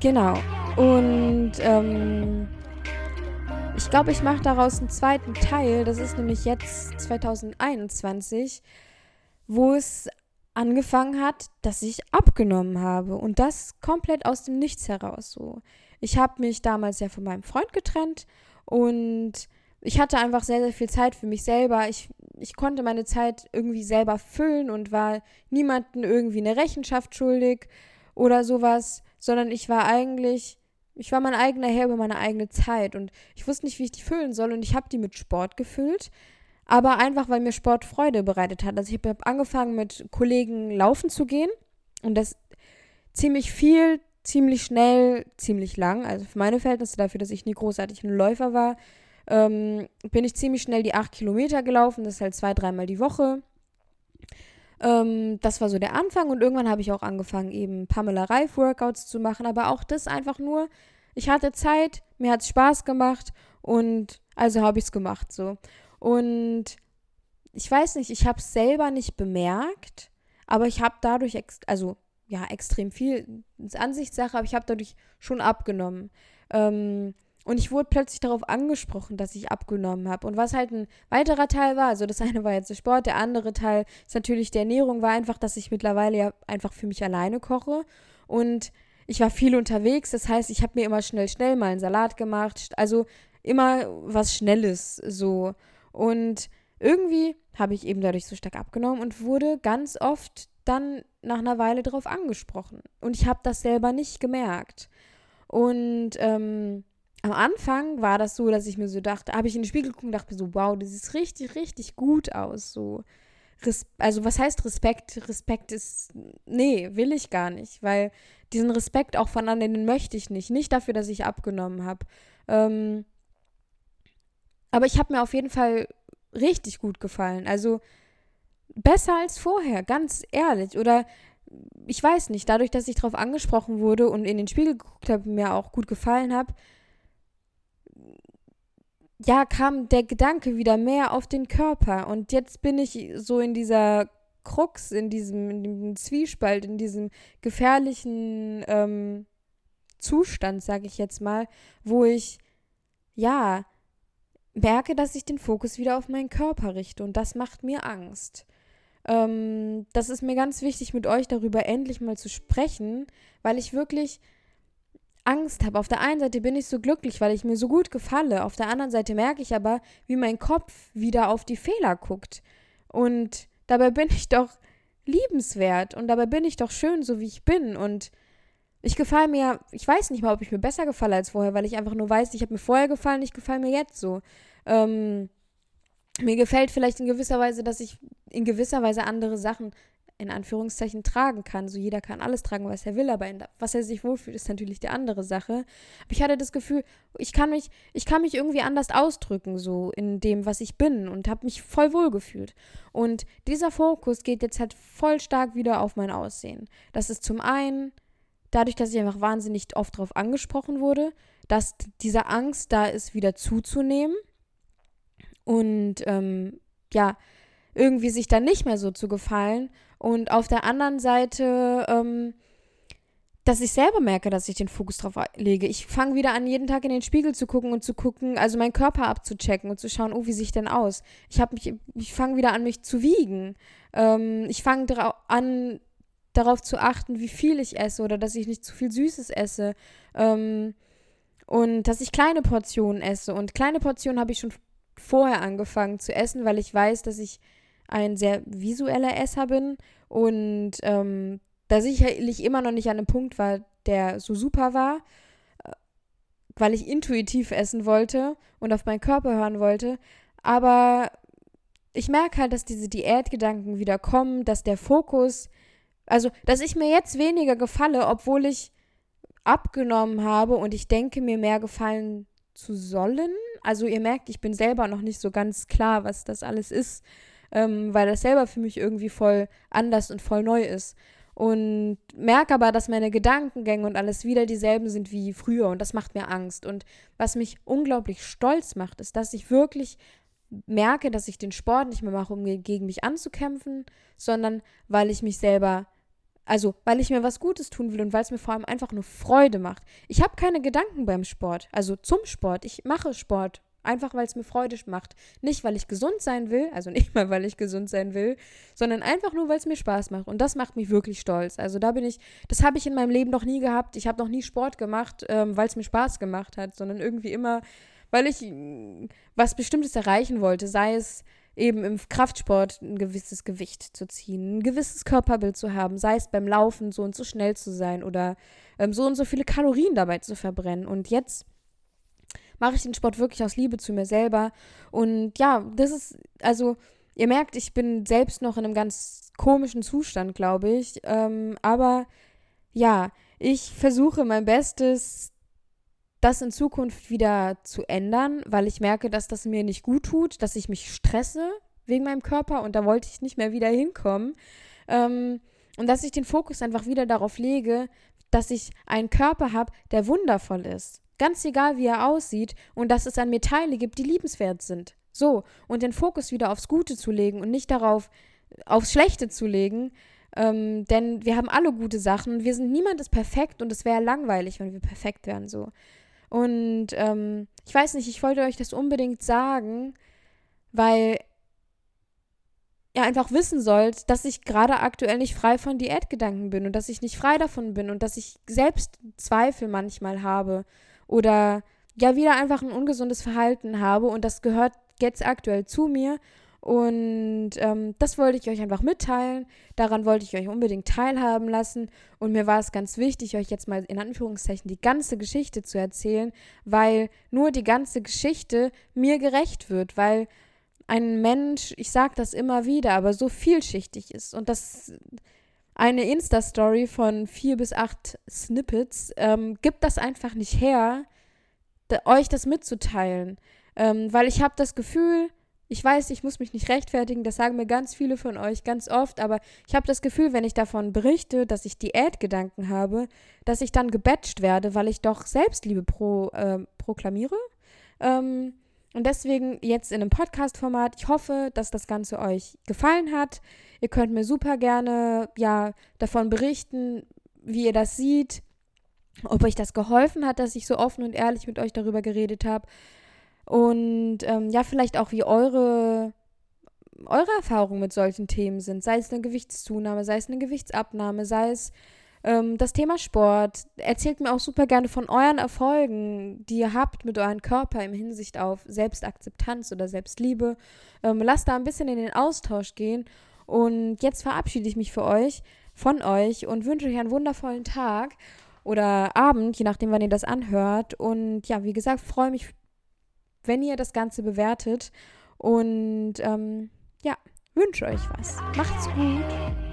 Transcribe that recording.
Genau. Und ähm, ich glaube, ich mache daraus einen zweiten Teil. Das ist nämlich jetzt 2021, wo es angefangen hat, dass ich abgenommen habe. Und das komplett aus dem Nichts heraus. So. Ich habe mich damals ja von meinem Freund getrennt und ich hatte einfach sehr, sehr viel Zeit für mich selber. Ich, ich konnte meine Zeit irgendwie selber füllen und war niemandem irgendwie eine Rechenschaft schuldig oder sowas, sondern ich war eigentlich, ich war mein eigener Herr über meine eigene Zeit und ich wusste nicht, wie ich die füllen soll und ich habe die mit Sport gefüllt, aber einfach, weil mir Sport Freude bereitet hat. Also ich habe angefangen mit Kollegen laufen zu gehen und das ziemlich viel, ziemlich schnell, ziemlich lang. Also für meine Verhältnisse dafür, dass ich nie großartig ein Läufer war, ähm, bin ich ziemlich schnell die acht Kilometer gelaufen. Das ist halt zwei, dreimal die Woche. Ähm, das war so der Anfang und irgendwann habe ich auch angefangen, eben Pamela Reif Workouts zu machen. Aber auch das einfach nur, ich hatte Zeit, mir hat es Spaß gemacht und also habe ich es gemacht so. Und ich weiß nicht, ich habe es selber nicht bemerkt, aber ich habe dadurch, also ja, extrem viel, ist Ansichtssache, aber ich habe dadurch schon abgenommen. Ähm, und ich wurde plötzlich darauf angesprochen, dass ich abgenommen habe. Und was halt ein weiterer Teil war, also das eine war jetzt der Sport, der andere Teil ist natürlich die Ernährung, war einfach, dass ich mittlerweile ja einfach für mich alleine koche. Und ich war viel unterwegs, das heißt, ich habe mir immer schnell, schnell mal einen Salat gemacht. Also immer was Schnelles so. Und irgendwie habe ich eben dadurch so stark abgenommen und wurde ganz oft dann nach einer Weile darauf angesprochen. Und ich habe das selber nicht gemerkt. Und ähm, am Anfang war das so, dass ich mir so dachte, habe ich in den Spiegel geguckt und dachte mir so, wow, das sieht richtig, richtig gut aus. So. Res also was heißt Respekt? Respekt ist, nee, will ich gar nicht, weil diesen Respekt auch von anderen möchte ich nicht. Nicht dafür, dass ich abgenommen habe. Ähm, aber ich habe mir auf jeden Fall richtig gut gefallen. Also besser als vorher, ganz ehrlich. Oder ich weiß nicht, dadurch, dass ich darauf angesprochen wurde und in den Spiegel geguckt habe, mir auch gut gefallen habe, ja, kam der Gedanke wieder mehr auf den Körper. Und jetzt bin ich so in dieser Krux, in diesem, in diesem Zwiespalt, in diesem gefährlichen ähm, Zustand, sage ich jetzt mal, wo ich, ja, merke, dass ich den Fokus wieder auf meinen Körper richte. Und das macht mir Angst. Ähm, das ist mir ganz wichtig, mit euch darüber endlich mal zu sprechen, weil ich wirklich Angst habe. Auf der einen Seite bin ich so glücklich, weil ich mir so gut gefalle. Auf der anderen Seite merke ich aber, wie mein Kopf wieder auf die Fehler guckt. Und dabei bin ich doch liebenswert und dabei bin ich doch schön, so wie ich bin. Und ich gefalle mir, ich weiß nicht mal, ob ich mir besser gefalle als vorher, weil ich einfach nur weiß, ich habe mir vorher gefallen, ich gefalle mir jetzt so. Ähm, mir gefällt vielleicht in gewisser Weise, dass ich in gewisser Weise andere Sachen in Anführungszeichen tragen kann. So jeder kann alles tragen, was er will, aber in, was er sich wohlfühlt, ist natürlich die andere Sache. Aber ich hatte das Gefühl, ich kann mich, ich kann mich irgendwie anders ausdrücken, so in dem, was ich bin und habe mich voll wohl gefühlt. Und dieser Fokus geht jetzt halt voll stark wieder auf mein Aussehen. Das ist zum einen dadurch, dass ich einfach wahnsinnig oft darauf angesprochen wurde, dass diese Angst da ist, wieder zuzunehmen. Und ähm, ja, irgendwie sich dann nicht mehr so zu gefallen. Und auf der anderen Seite, ähm, dass ich selber merke, dass ich den Fokus drauf lege. Ich fange wieder an, jeden Tag in den Spiegel zu gucken und zu gucken, also meinen Körper abzuchecken und zu schauen, oh, wie sehe ich denn aus? Ich habe mich, ich fange wieder an, mich zu wiegen. Ähm, ich fange an, darauf zu achten, wie viel ich esse oder dass ich nicht zu viel Süßes esse. Ähm, und dass ich kleine Portionen esse. Und kleine Portionen habe ich schon vorher angefangen zu essen, weil ich weiß, dass ich ein sehr visueller Esser bin und ähm, da sicherlich immer noch nicht an einem Punkt war, der so super war, äh, weil ich intuitiv essen wollte und auf meinen Körper hören wollte. Aber ich merke halt, dass diese Diätgedanken wieder kommen, dass der Fokus, also dass ich mir jetzt weniger gefalle, obwohl ich abgenommen habe und ich denke, mir mehr gefallen zu sollen. Also ihr merkt, ich bin selber noch nicht so ganz klar, was das alles ist ähm, weil das selber für mich irgendwie voll anders und voll neu ist. Und merke aber, dass meine Gedankengänge und alles wieder dieselben sind wie früher und das macht mir Angst. Und was mich unglaublich stolz macht, ist, dass ich wirklich merke, dass ich den Sport nicht mehr mache, um gegen mich anzukämpfen, sondern weil ich mich selber Also, weil ich mir was Gutes tun will und weil es mir vor allem einfach nur Freude macht. Ich habe keine Gedanken beim Sport, also zum Sport. Ich mache Sport, einfach weil es mir Freude macht. Nicht, weil ich gesund sein will, also nicht mal, weil ich gesund sein will, sondern einfach nur, weil es mir Spaß macht. Und das macht mich wirklich stolz. Also da bin ich, das habe ich in meinem Leben noch nie gehabt. Ich habe noch nie Sport gemacht, ähm, weil es mir Spaß gemacht hat, sondern irgendwie immer, weil ich mm, was Bestimmtes erreichen wollte, sei es eben im Kraftsport ein gewisses Gewicht zu ziehen, ein gewisses Körperbild zu haben, sei es beim Laufen so und so schnell zu sein oder ähm, so und so viele Kalorien dabei zu verbrennen. Und jetzt mache ich den Sport wirklich aus Liebe zu mir selber. Und ja, das ist, also, ihr merkt, ich bin selbst noch in einem ganz komischen Zustand, glaube ich. Ähm, aber ja, ich versuche mein Bestes, das in Zukunft wieder zu ändern, weil ich merke, dass das mir nicht gut tut, dass ich mich stresse wegen meinem Körper und da wollte ich nicht mehr wieder hinkommen. Ähm, und dass ich den Fokus einfach wieder darauf lege, dass ich einen Körper habe, der wundervoll ist. Ganz egal, wie er aussieht und dass es an mir Teile gibt, die liebenswert sind. So, und den Fokus wieder aufs Gute zu legen und nicht darauf, aufs Schlechte zu legen, ähm, denn wir haben alle gute Sachen. Wir sind niemand ist perfekt und es wäre langweilig, wenn wir perfekt wären so. Und ähm, ich weiß nicht, ich wollte euch das unbedingt sagen, weil ihr einfach wissen sollt, dass ich gerade aktuell nicht frei von Diätgedanken bin und dass ich nicht frei davon bin und dass ich selbst Zweifel manchmal habe oder ja wieder einfach ein ungesundes Verhalten habe und das gehört jetzt aktuell zu mir und ähm, das wollte ich euch einfach mitteilen. Daran wollte ich euch unbedingt teilhaben lassen. Und mir war es ganz wichtig, euch jetzt mal in Anführungszeichen die ganze Geschichte zu erzählen, weil nur die ganze Geschichte mir gerecht wird, weil ein Mensch, ich sage das immer wieder, aber so vielschichtig ist. Und das eine Insta-Story von vier bis acht Snippets ähm, gibt das einfach nicht her, euch das mitzuteilen. Ähm, weil ich habe das Gefühl, ich weiß, ich muss mich nicht rechtfertigen, das sagen mir ganz viele von euch ganz oft, aber ich habe das Gefühl, wenn ich davon berichte, dass ich Diätgedanken habe, dass ich dann gebatcht werde, weil ich doch Selbstliebe pro, äh, proklamiere. Ähm, und deswegen jetzt in einem Podcast-Format. Ich hoffe, dass das Ganze euch gefallen hat. Ihr könnt mir super gerne ja davon berichten, wie ihr das seht, ob euch das geholfen hat, dass ich so offen und ehrlich mit euch darüber geredet habe. Und ähm, ja, vielleicht auch, wie eure, eure Erfahrungen mit solchen Themen sind. Sei es eine Gewichtszunahme, sei es eine Gewichtsabnahme, sei es ähm, das Thema Sport. Erzählt mir auch super gerne von euren Erfolgen, die ihr habt mit eurem Körper im Hinsicht auf Selbstakzeptanz oder Selbstliebe. Ähm, lasst da ein bisschen in den Austausch gehen. Und jetzt verabschiede ich mich für euch, von euch und wünsche euch einen wundervollen Tag oder Abend, je nachdem, wann ihr das anhört. Und ja, wie gesagt, freue mich wenn ihr das Ganze bewertet. Und ähm, ja, wünsche euch was. Macht's gut.